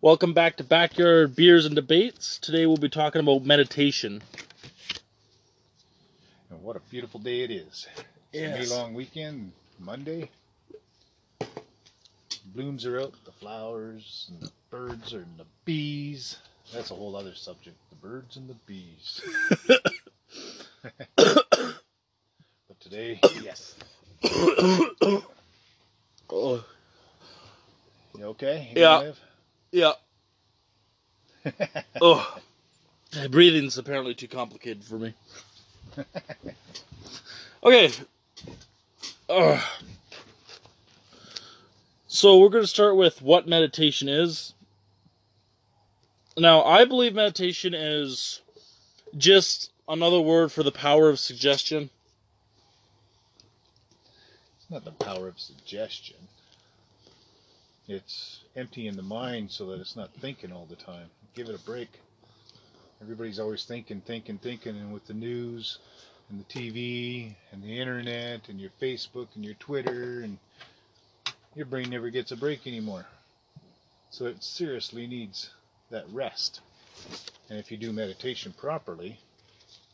Welcome back to Backyard Beers and Debates. Today we'll be talking about meditation. And what a beautiful day it is. It's Yes. a long weekend, Monday. Blooms are out, the flowers, and the birds are and the bees. That's a whole other subject. The birds and the bees. but today, yes. Oh, You okay? You Yeah. live? yeah. oh, breathing's apparently too complicated for me. Okay. Ugh. so we're going to start with what meditation is. Now, I believe meditation is just another word for the power of suggestion. It's not the power of suggestion. It's emptying the mind so that it's not thinking all the time. Give it a break. Everybody's always thinking, thinking, thinking, and with the news and the TV and the internet and your Facebook and your Twitter and your brain never gets a break anymore. So it seriously needs that rest. And if you do meditation properly,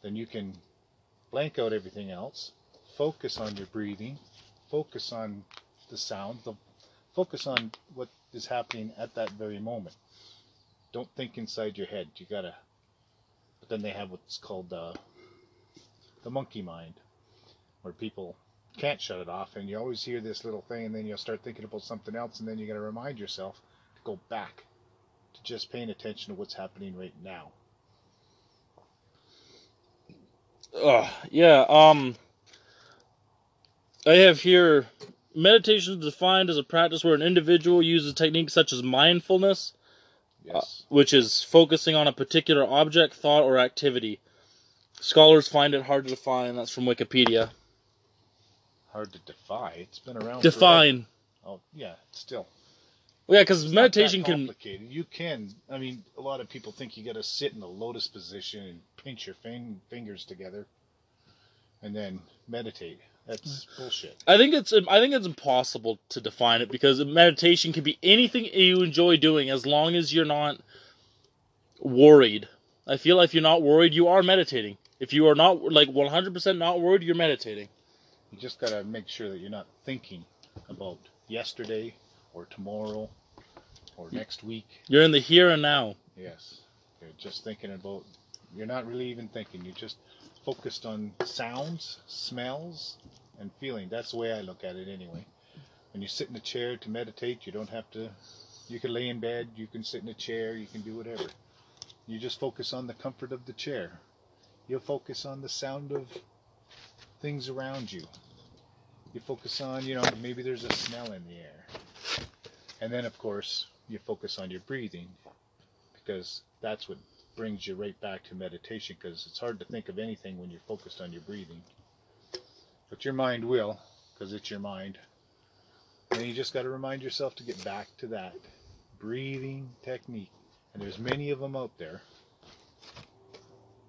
then you can blank out everything else, focus on your breathing, focus on the sound, the, focus on what is happening at that very moment. Don't think inside your head. You gotta. But then they have what's called uh, the monkey mind, where people can't shut it off, and you always hear this little thing, and then you'll start thinking about something else, and then you gotta remind yourself to go back to just paying attention to what's happening right now. Ugh, yeah, um I have here meditation is defined as a practice where an individual uses techniques such as mindfulness, Yes. which is focusing on a particular object, thought, or activity. Scholars find it hard to define. That's from Wikipedia. Hard to defy. It's been around. forever. Define. Oh yeah, still. Well, yeah, because meditation can. complicated. You can. I mean, a lot of people think you got to sit in the lotus position and pinch your fin- fingers together, and then meditate. That's mm. bullshit. I think it's. I think it's impossible to define it because meditation can be anything you enjoy doing as long as you're not worried. I feel like if you're not worried, you are meditating. If you are not like 100% not worried, you're meditating. You just got to make sure that you're not thinking about yesterday or tomorrow or next week. You're in the here and now. Yes, you're just thinking about. You're not really even thinking. You're just focused on sounds, smells, and feeling. That's the way I look at it, anyway. When you sit in a chair to meditate, you don't have to. You can lay in bed. You can sit in a chair. You can do whatever. You just focus on the comfort of the chair. You'll focus on the sound of things around you. You focus on, you know, maybe there's a smell in the air. And then, of course, you focus on your breathing because that's what brings you right back to meditation because it's hard to think of anything when you're focused on your breathing. But your mind will because it's your mind. And you just got to remind yourself to get back to that breathing technique. And there's many of them out there.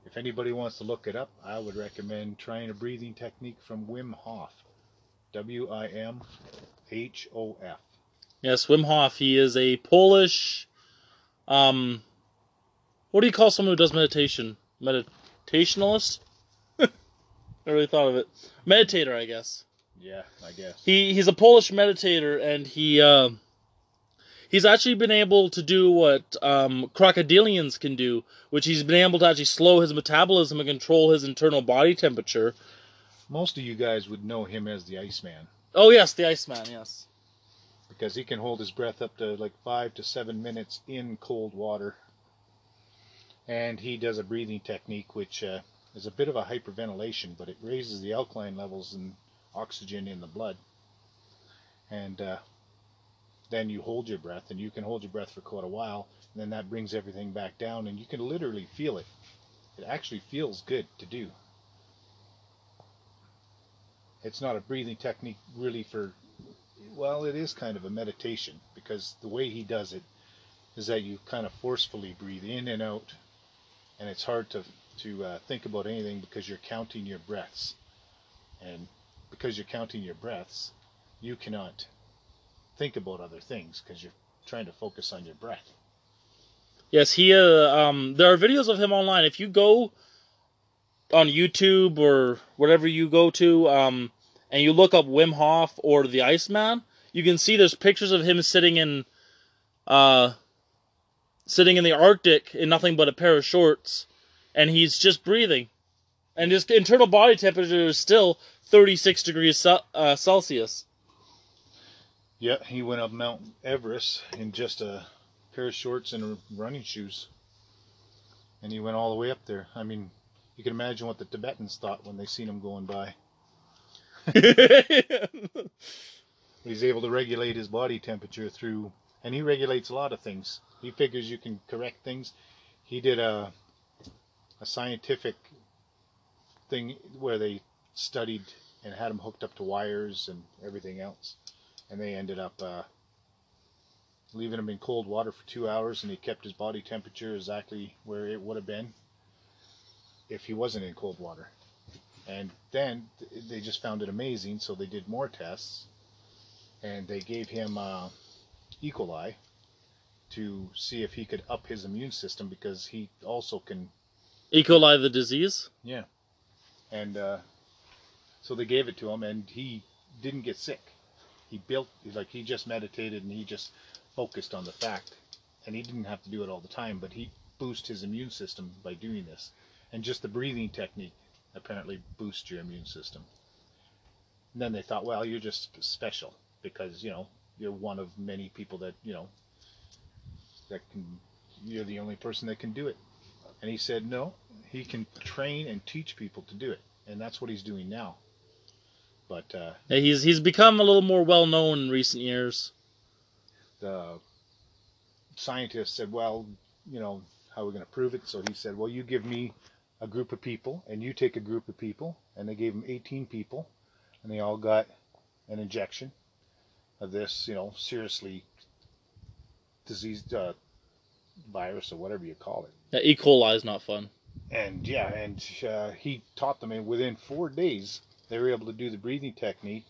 If anybody wants to look it up, I would recommend trying a breathing technique from Wim Hof. W I M H O F. Yes, Wim Hof. He is a Polish. Um, what do you call someone who does meditation? Meditationalist. I really thought of it. Meditator, I guess. Yeah, I guess. He he's a Polish meditator, and he uh, he's actually been able to do what um, crocodilians can do, which he's been able to actually slow his metabolism and control his internal body temperature. Most of you guys would know him as the Iceman Oh yes, the Iceman. Yes. Because he can hold his breath up to like five to seven minutes in cold water. And he does a breathing technique which uh, is a bit of a hyperventilation, but it raises the alkaline levels and oxygen in the blood. And uh, then you hold your breath, and you can hold your breath for quite a while, and then that brings everything back down, and you can literally feel it. It actually feels good to do. It's not a breathing technique really for well, it is kind of a meditation because the way he does it is that you kind of forcefully breathe in and out, and it's hard to to uh, think about anything because you're counting your breaths, and because you're counting your breaths, you cannot think about other things because you're trying to focus on your breath. Yes, he. Uh, um, there are videos of him online. If you go on YouTube or whatever you go to, um, and you look up Wim Hof or the Iceman, you can see there's pictures of him sitting in, uh, sitting in the Arctic in nothing but a pair of shorts, and he's just breathing, and his internal body temperature is still 36 degrees uh, Celsius. Yeah, he went up Mount Everest in just a pair of shorts and running shoes, and he went all the way up there. I mean, you can imagine what the Tibetans thought when they seen him going by. He's able to regulate his body temperature through, and he regulates a lot of things. He figures you can correct things. He did a a scientific thing where they studied and had him hooked up to wires and everything else, and they ended up uh, leaving him in cold water for two hours, and he kept his body temperature exactly where it would have been if he wasn't in cold water. And then they just found it amazing, so they did more tests, and they gave him uh, E. coli to see if he could up his immune system because he also can E. coli, the disease. yeah. And uh, so they gave it to him, and he didn't get sick. He built, like, he just meditated and he just focused on the fact. And he didn't have to do it all the time, but he boosted his immune system by doing this. And just the breathing technique apparently boost your immune system. And then they thought, well, you're just special because, you know, you're one of many people that, you know, that can, you're the only person that can do it. And he said, no, he can train and teach people to do it. And that's what he's doing now. But uh, Yeah, he's he's become a little more well known in recent years. the scientists said, well, you know, how are we going to prove it? So he said, well, you give me a group of people, and you take a group of people. And they gave them 18 people, and they all got an injection of this, you know, seriously diseased uh, virus or whatever you call it. Yeah, E. coli is not fun. and yeah, and uh, he taught them, and within four days, they were able to do the breathing technique,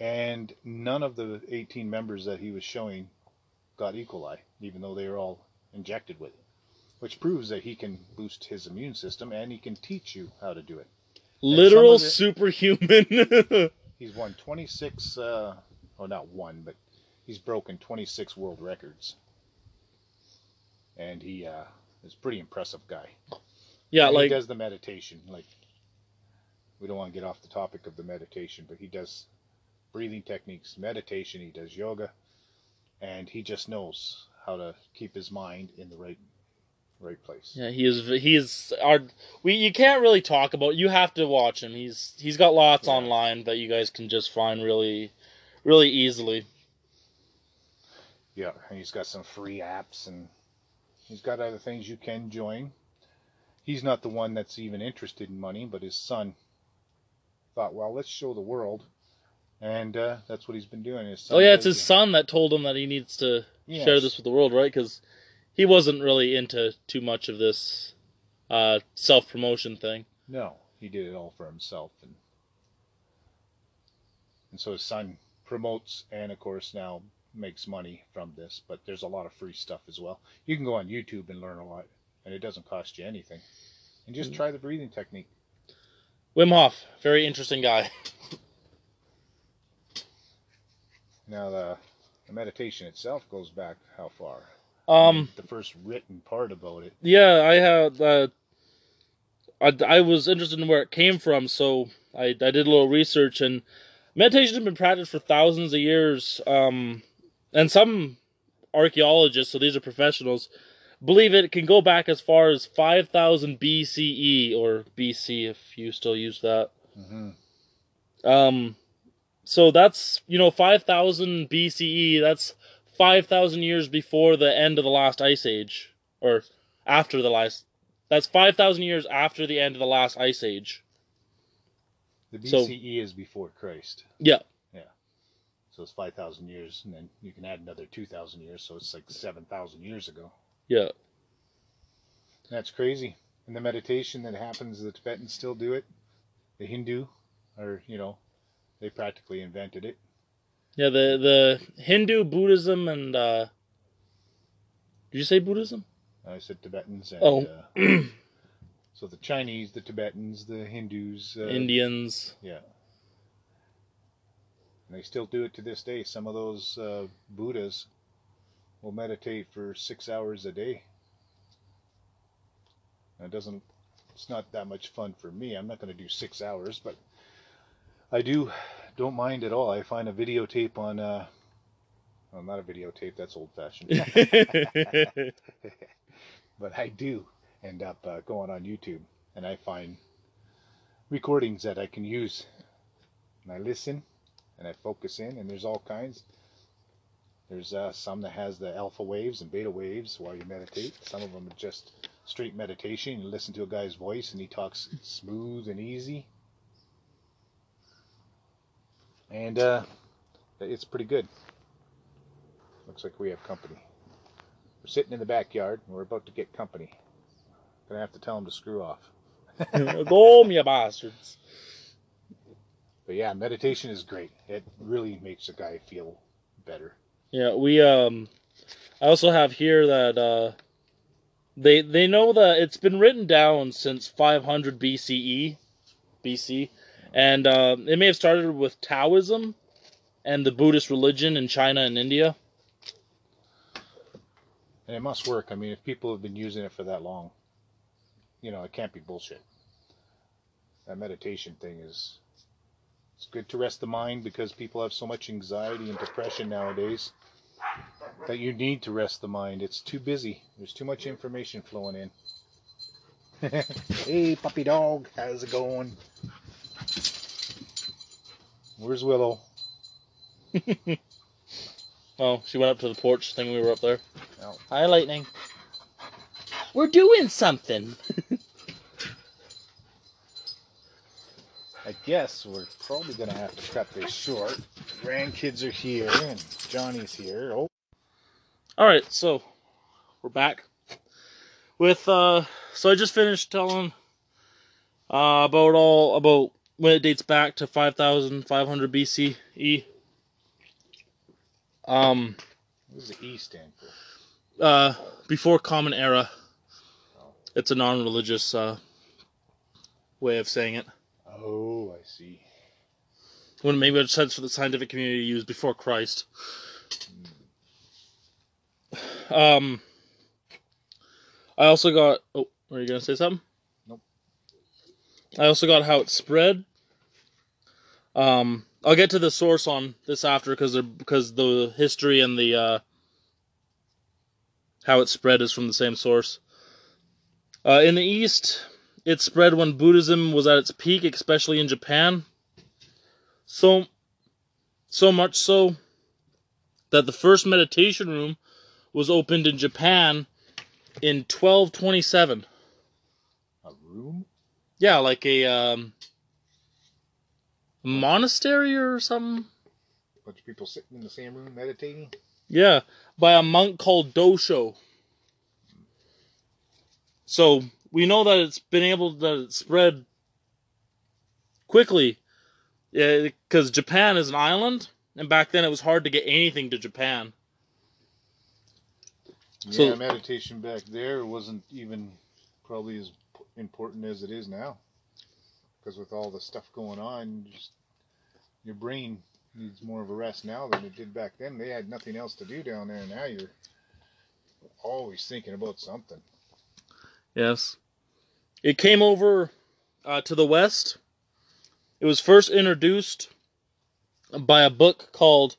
and none of the 18 members that he was showing got E. coli, even though they were all injected with it, which proves that he can boost his immune system and he can teach you how to do it. Literal it- superhuman. He's won 26, uh, oh, not one, but he's broken 26 world records, and he uh, is a pretty impressive guy. yeah, And like he does the meditation. Like we don't want to get off the topic of the meditation, but he does breathing techniques, meditation. He does yoga, and he just knows how to keep his mind in the right right place. Yeah, he is. He is our. We you can't really talk about. You have to watch him. He's he's got lots Yeah. online that you guys can just find really, really easily. Yeah, and he's got some free apps, and he's got other things you can join. He's not the one that's even interested in money, but his son thought, well, let's show the world, and uh, that's what he's been doing. His son Oh yeah, it's his son that told him that he needs to Yes. share this with the world, right? Because he wasn't really into too much of this uh, self promotion thing. No, he did it all for himself, and and so his son promotes and of course now makes money from this. But there's a lot of free stuff as well. You can go on YouTube and learn a lot, and it doesn't cost you anything. And just Mhm. try the breathing technique. Wim Hof, very interesting guy. Now the, the meditation itself goes back how far? Um, the first written part about it. yeah, I had. Uh, I, I was interested in where it came from, so I, I did a little research, and meditation has been practiced for thousands of years. Um, and some archaeologists, so these are professionals, believe it can go back as far as 5000 BCE, or BC if you still use that. Mm-hmm. Um, so that's you know five thousand BCE. That's five thousand years before the end of the last ice age, or after the last. That's five thousand years after the end of the last ice age. The So- BCE is before Christ. Yeah. Yeah. So it's 5,000 years, and then you can add another 2,000 years, so it's like 7,000 years ago. Yeah. That's crazy. And the meditation that happens, the Tibetans still do it. The Hindu, or you know, they practically invented it. Yeah, the the Hindu, Buddhism, and uh, did you say Buddhism? I said Tibetans and Oh. uh, so the Chinese, the Tibetans, the Hindus, uh, Indians. Yeah. And they still do it to this day. Some of those uh, Buddhas will meditate for six hours a day. And it doesn't. It's not that much fun for me. I'm not going to do six hours, but I do. Don't mind at all. I find a videotape on. Uh, well, not a videotape. That's old-fashioned. but I do end up uh, going on YouTube and I find recordings that I can use. And I listen and I focus in, and there's all kinds. There's uh, some that has the alpha waves and beta waves while you meditate. Some of them are just straight meditation. You listen to a guy's voice and he talks smooth and easy. And uh, it's pretty good. Looks like we have company. We're sitting in the backyard and we're about to get company. Gonna have to tell them to screw off. Go, me bastards. But yeah, meditation is great. It really makes a guy feel better. Yeah, we um I also have here that uh they they know that it's been written down since 500 BCE BC and uh, it may have started with Taoism and the Buddhist religion in China and India. And it must work. I mean, if people have been using it for that long, you know, it can't be bullshit. That meditation thing is it's good to rest the mind because people have so much anxiety and depression nowadays that you need to rest the mind. It's too busy. There's too much information flowing in. hey, puppy dog, how's it going? Where's Willow? Oh, she went up to the porch thing we were up there. Oh. Hi, Lightning. We're doing something. I guess we're probably gonna have to cut this short. Grandkids are here and Johnny's here. Oh, All right, so we're back with. uh So I just finished telling uh, about all about when it dates back to 5,500 BCE. Um, what does the E stand for? uh, before Common Era. It's a non-religious uh, way of saying it. Oh, I see. When maybe it's sense for the scientific community to use before Christ. Um, I also got. Oh, are you gonna say something? Nope. I also got how it spread. Um, I'll get to the source on this after because because the history and the uh, how it spread is from the same source. Uh, in the East, it spread when Buddhism was at its peak, especially in Japan. So, so much so that the first meditation room was opened in Japan in 1227. A room? Yeah, like a um, monastery or something. bunch of people sitting in the same room meditating? Yeah, by a monk called Dosho. So we know that it's been able to spread quickly, yeah, because Japan is an island, and back then it was hard to get anything to Japan. So- yeah, meditation back there wasn't even probably as important as it is now. Because with all the stuff going on, just, your brain needs more of a rest now than it did back then. They had nothing else to do down there. Now you're always thinking about something. Yes. It came over uh, to the West. It was first introduced by a book called.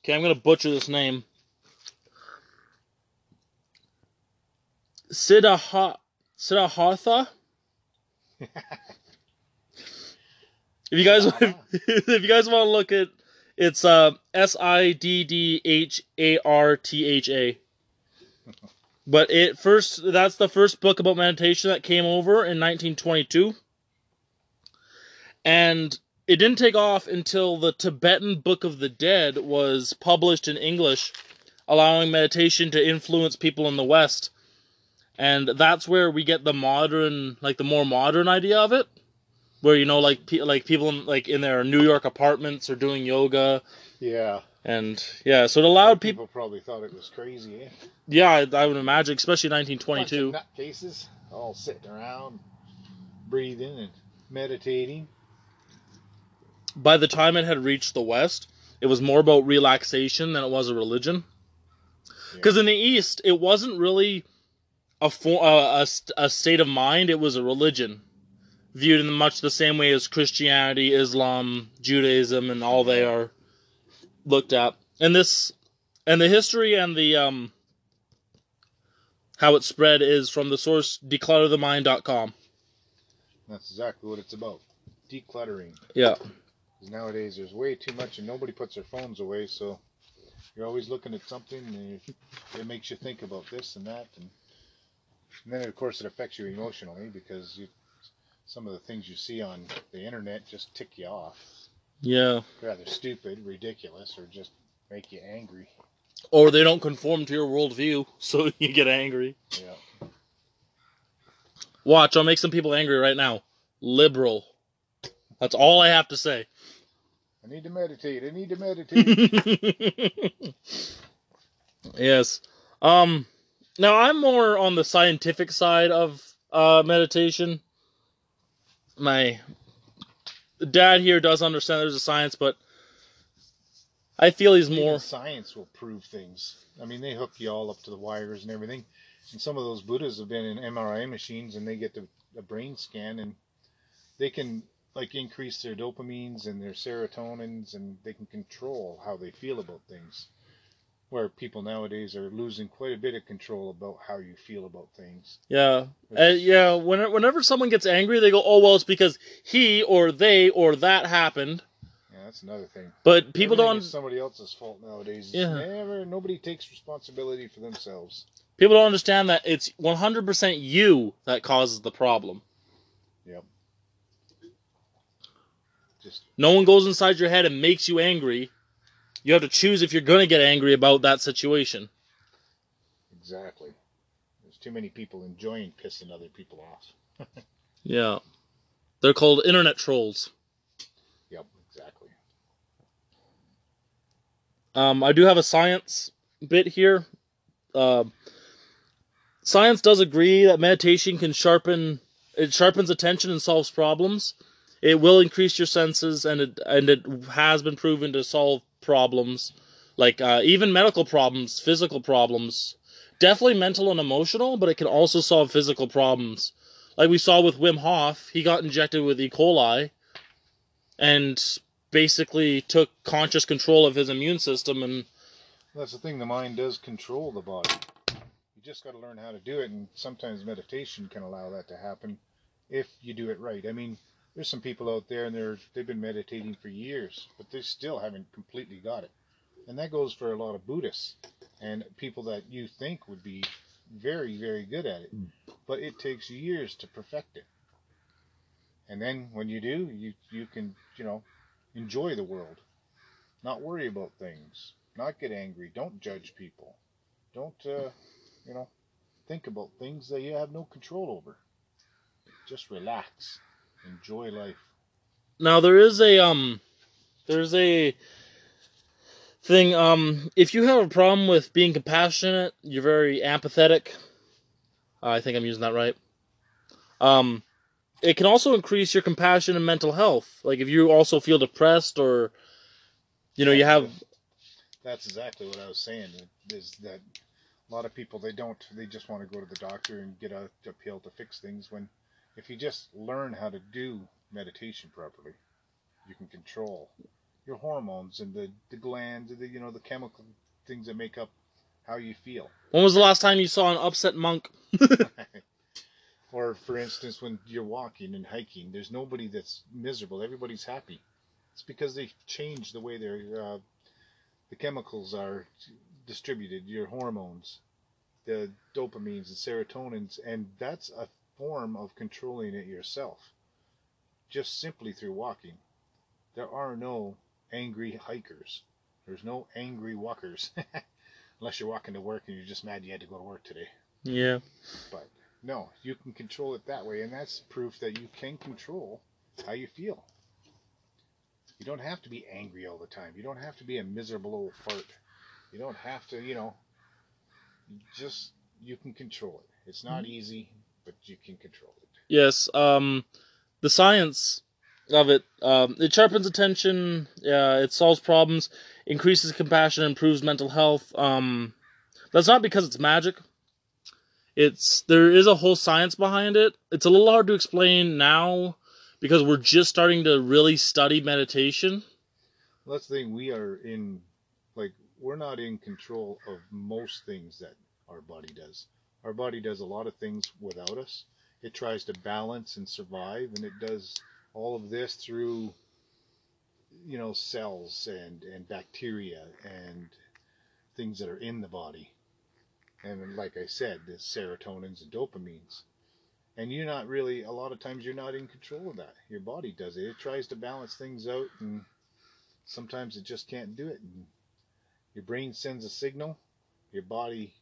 Okay, I'm going to butcher this name. Siddhartha. Siddhartha? if you guys if, if you guys want to look at it's uh S I D D H A R T H A. But it first that's the first book about meditation that came over in 1922. And it didn't take off until the Tibetan Book of the Dead was published in English, allowing meditation to influence people in the West. and that's where we get the modern, like the more modern idea of it, where you know, like pe- like people in, like in their New York apartments are doing yoga, Yeah. and yeah, so it allowed people. People probably thought it was crazy, eh? Yeah, I, I would imagine, especially 1922. Bunch of nutcases all sitting around, breathing and meditating. By the time it had reached the West, it was more about relaxation than it was a religion. Because in the East, it wasn't really a, for, uh, a a state of mind; it was a religion, viewed in much the same way as Christianity, Islam, Judaism, and all they are looked at. And this, and the history and the um, how it spread is from the source declutterthemind.com. That's exactly what it's about. Decluttering. Yeah. nowadays there's way too much and nobody puts their phones away, so you're always looking at something and it, it makes you think about this and that. And, and then, of course, it affects you emotionally because you, some of the things you see on the internet just tick you off. Yeah. Rather stupid, ridiculous, or just make you angry. Or they don't conform to your worldview, so you get angry. Yeah. Watch, I'll make some people angry right now. Liberal. That's all I have to say. I need to meditate. I need to meditate. yes. Um now I'm more on the scientific side of uh meditation. My dad here does understand there's a science, but I feel he's Even more science will prove things. I mean, they hook you all up to the wires and everything. And some of those Buddhas have been in MRI machines and they get the, a brain scan and they can like increase their dopamines and their serotonins and they can control how they feel about things. Where people nowadays are losing quite a bit of control about how you feel about things. Yeah. Uh, yeah, whenever, whenever someone gets angry, they go, "Oh, well, it's because he or they or that happened." Yeah, that's another thing. But people Everything don't somebody else's fault nowadays. Yeah. Never nobody takes responsibility for themselves. people don't understand that it's 100% you that causes the problem. Yep. Just No one goes inside your head and makes you angry. You have to choose if you're going to get angry about that situation. exactly. There's too many people enjoying pissing other people off. Yeah. They're called internet trolls. Yep, exactly. Um, I do have a science bit here. Uh, science does agree that meditation can sharpen it sharpens attention and solves problems. It will increase your senses, and it and it has been proven to solve problems, like uh, even medical problems, physical problems. Definitely mental and emotional, but it can also solve physical problems. Like we saw with Wim Hof, he got injected with E. coli, and basically took conscious control of his immune system and That's the thing. The mind does control the body. You just got to learn how to do it, and sometimes meditation can allow that to happen if you do it right. I mean, there's some people out there, and they're they've been meditating for years, but they still haven't completely got it. And that goes for a lot of Buddhists and people that you think would be very, very good at it, but it takes years to perfect it. And then when you do, you you can you know enjoy the world, not worry about things, not get angry, don't judge people, don't uh, you know think about things that you have no control over. Just relax, enjoy life. Now there is a um there's a thing um if you have a problem with being compassionate, you're very empathetic. I think I'm using that right. Um it can also increase your compassion and mental health. Like if you also feel depressed or you know, you have That's exactly what I was saying. Is that a lot of people they don't they just want to go to the doctor and get a, a pill to fix things. When if you just learn how to do meditation properly, you can control your hormones and the, the glands and the you know the chemical things that make up how you feel. when was the last time you saw an upset monk? or for instance, when you're walking and hiking, there's nobody that's miserable. Everybody's happy. It's because they've changed the way their uh, the chemicals are distributed, your hormones, the dopamines and serotonins, and that's a form of controlling it yourself. Just simply through walking. There are no angry hikers. There's no angry walkers. Unless you're walking to work and you're just mad you had to go to work today. Yeah. But no, you can control it that way, and that's proof that you can control how you feel. You don't have to be angry all the time. You don't have to be a miserable old fart. You don't have to, you know, just you can control it. It's not mm-hmm. easy, but you can control it. Yes. Um, the science of it. Um, it sharpens attention. Uh, it solves problems, increases compassion, improves mental health. Um, that's not because it's magic. It's there is a whole science behind it. It's a little hard to explain now because we're just starting to really study meditation. Well, that's the thing. We are in, like, we're not in control of most things that our body does. Our body does a lot of things without us. It tries to balance and survive, and it does all of this through, you know, cells and and bacteria and things that are in the body. And like I said, the serotonins and dopamines. And you're not really, a lot of times, you're not in control of that. Your body does it. It tries to balance things out, and sometimes it just can't do it. And your brain sends a signal, your body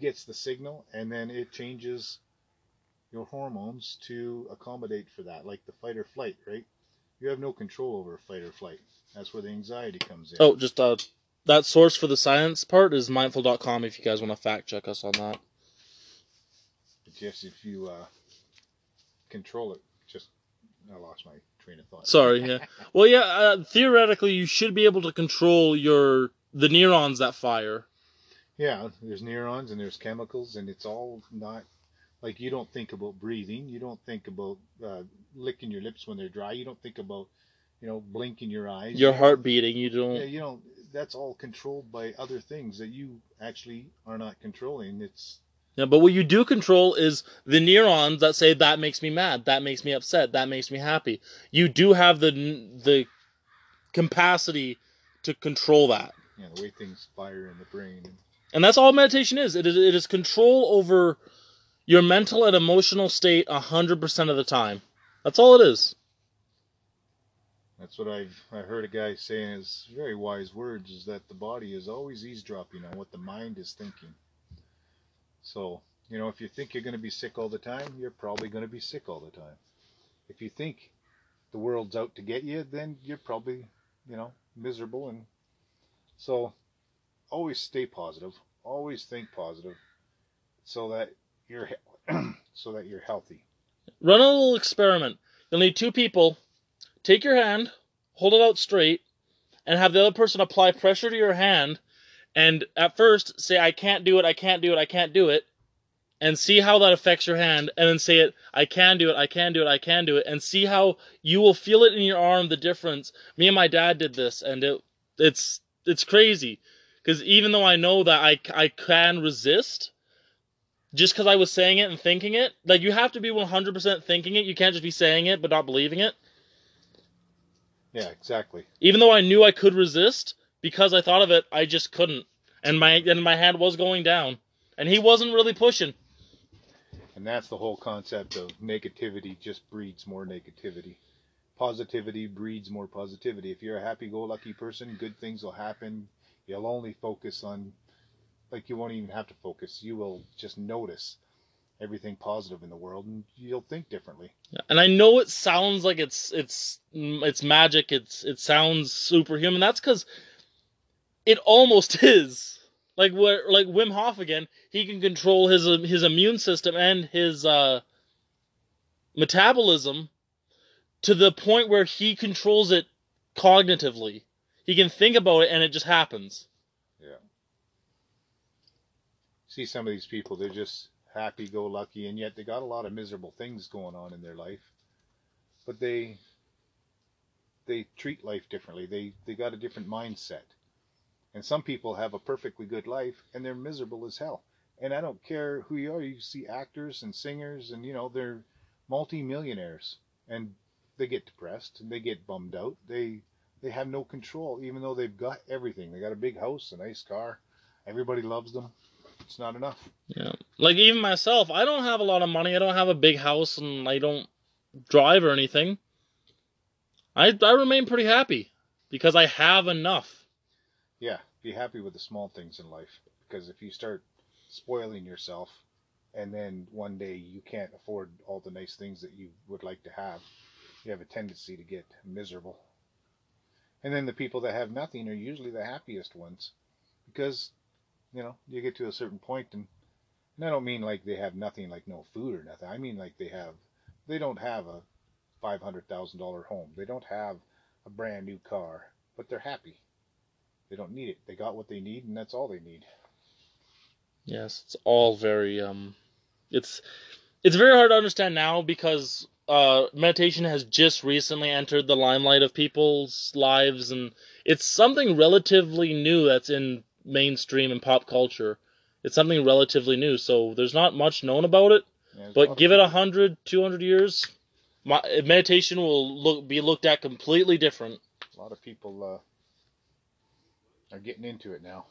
gets the signal, and then it changes your hormones to accommodate for that, like the fight or flight, right? You have no control over fight or flight. That's where the anxiety comes in. Oh, just uh, that source for the science part is mindful.com if you guys want to fact check us on that. But yes, if you uh, control it, just I lost my train of thought. Sorry, yeah. Well, yeah, uh, theoretically you should be able to control your the neurons that fire. Yeah, there's neurons and there's chemicals, and it's all not like you don't think about breathing. You don't think about uh, licking your lips when they're dry. You don't think about, you know, blinking your eyes. Your heart beating, you don't Yeah, you know, that's all controlled by other things that you actually are not controlling. It's Yeah, but what you do control is the neurons that say that makes me mad, that makes me upset, that makes me happy. You do have the the capacity to control that. know, the way things fire in the brain. And that's all meditation is. It is it is control over your mental and emotional state 100% of the time. That's all it is. that's what I've I heard a guy saying his very wise words is that the body is always eavesdropping on what the mind is thinking. So, you know, if you think you're going to be sick all the time, you're probably going to be sick all the time. If you think the world's out to get you, then you're probably, you know, miserable and so always stay positive, always think positive so that you're so that you're healthy. Run a little experiment. You'll need two people. Take your hand, hold it out straight, and have the other person apply pressure to your hand. And at first, say, I can't do it, I can't do it, I can't do it. And see how that affects your hand. And then say it, I can do it, I can do it, I can do it. And see how you will feel it in your arm, the difference. Me and my dad did this, and it, it's, it's crazy. Because even though I know that I, I can resist, just because I was saying it and thinking it, like you have to be 100% thinking it. You can't just be saying it but not believing it. Yeah, exactly. Even though I knew I could resist, because I thought of it, I just couldn't. And my and my hand was going down, and he wasn't really pushing. And that's the whole concept of negativity just breeds more negativity. Positivity breeds more positivity. If you're a happy go lucky person, good things will happen. You'll only focus on, like, you won't even have to focus. You will just notice everything positive in the world and you'll think differently. And I know it sounds like it's it's it's magic. It's it sounds superhuman. That's because it almost is. Like where like Wim Hof again, he can control his his immune system and his uh, metabolism to the point where he controls it cognitively. He can think about it and it just happens. Yeah. See some of these people, they're just happy go lucky and yet they got a lot of miserable things going on in their life. But they they treat life differently. They they got a different mindset. And some people have a perfectly good life and they're miserable as hell. And I don't care who you are. You see actors and singers and you know they're multi-millionaires and they get depressed and they get bummed out. They they have no control even though they've got everything. They got a big house, a nice car. Everybody loves them. It's not enough. Yeah. Like even myself, I don't have a lot of money. I don't have a big house and I don't drive or anything. I I remain pretty happy because I have enough. Yeah, be happy with the small things in life because if you start spoiling yourself, and then one day you can't afford all the nice things that you would like to have. You have a tendency to get miserable. And then the people that have nothing are usually the happiest ones because, you know, you get to a certain point and, and I don't mean like they have nothing like no food or nothing. I mean like they have, they don't have a $500,000 home. They don't have a brand new car, but they're happy. They don't need it. They got what they need and that's all they need. Yes, it's all very um it's it's very hard to understand now because uh meditation has just recently entered the limelight of people's lives and it's something relatively new that's in mainstream and pop culture. It's something relatively new, so there's not much known about it. Yeah, there's a lot But give it a people- hundred, two hundred years, my, meditation will look be looked at completely different. A lot of people uh, are getting into it now.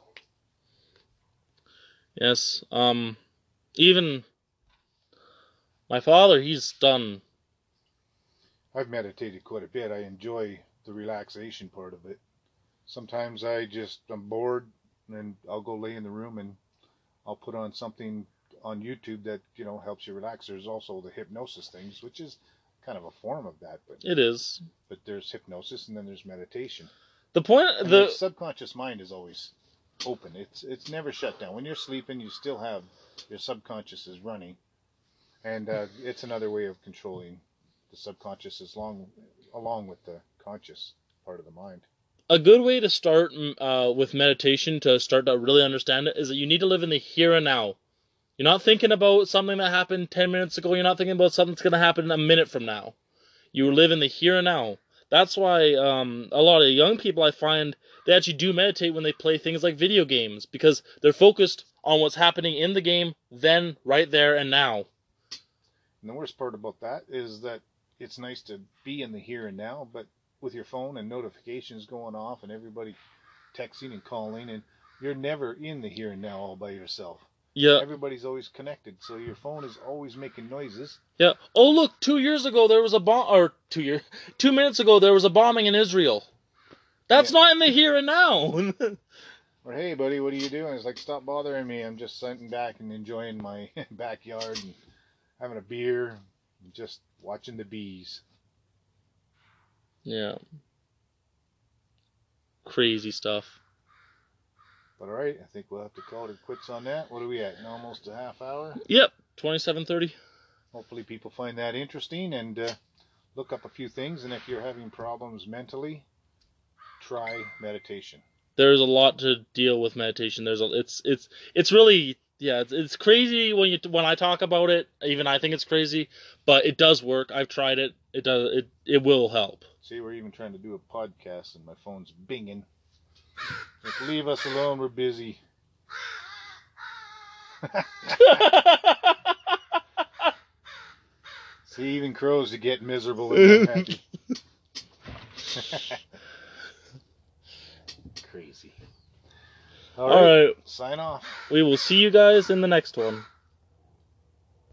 Yes. Um, even my father, he's done. I've meditated quite a bit. I enjoy the relaxation part of it. Sometimes I just I'm bored and I'll go lay in the room and I'll put on something on YouTube that you know helps you relax. There's also the hypnosis things, which is kind of a form of that, but It is but there's hypnosis and then there's meditation. the point. And The the subconscious mind is always open. It's it's never shut down. When you're sleeping, you still have your subconscious is running, and uh, it's another way of controlling the subconscious is long along with the conscious part of the mind. a good way to start mm, uh, with meditation to start to really understand it is that you need to live in the here and now. You're not thinking about something that happened 10 minutes ago. You're not thinking about something that's going to happen a minute from now. You live in the here and now. That's why um, a lot of young people I find they actually do meditate when they play things like video games because they're focused on what's happening in the game then, right there, and now. And the worst part about that is that it's nice to be in the here and now, but with your phone and notifications going off and everybody texting and calling, and you're never in the here and now all by yourself. Yeah, Everybody's always connected, so your phone is always making noises. yeah. Oh, look, two years ago there was a bomb, or two year, two minutes ago there was a bombing in Israel. That's Yeah. not in the here and now. Or hey, buddy, what are you doing? It's like stop bothering me. I'm just sitting back and enjoying my backyard and having a beer, just watching the bees. yeah. Crazy stuff. But all right, I think we'll have to call it quits on that. What are we at? Almost a half hour. Yep, twenty-seven thirty. Hopefully, people find that interesting and uh, look up a few things. And if you're having problems mentally, try meditation. There's a lot to deal with meditation. There's a, it's it's it's really yeah, it's, it's crazy when you when I talk about it. Even I think it's crazy, but it does work. I've tried it. It does it it will help. See, we're even trying to do a podcast, and my phone's binging. Like, leave us alone. We're busy. See, even crows to get miserable and unhappy. Crazy. All right, Sign off. we will see you guys in the next one.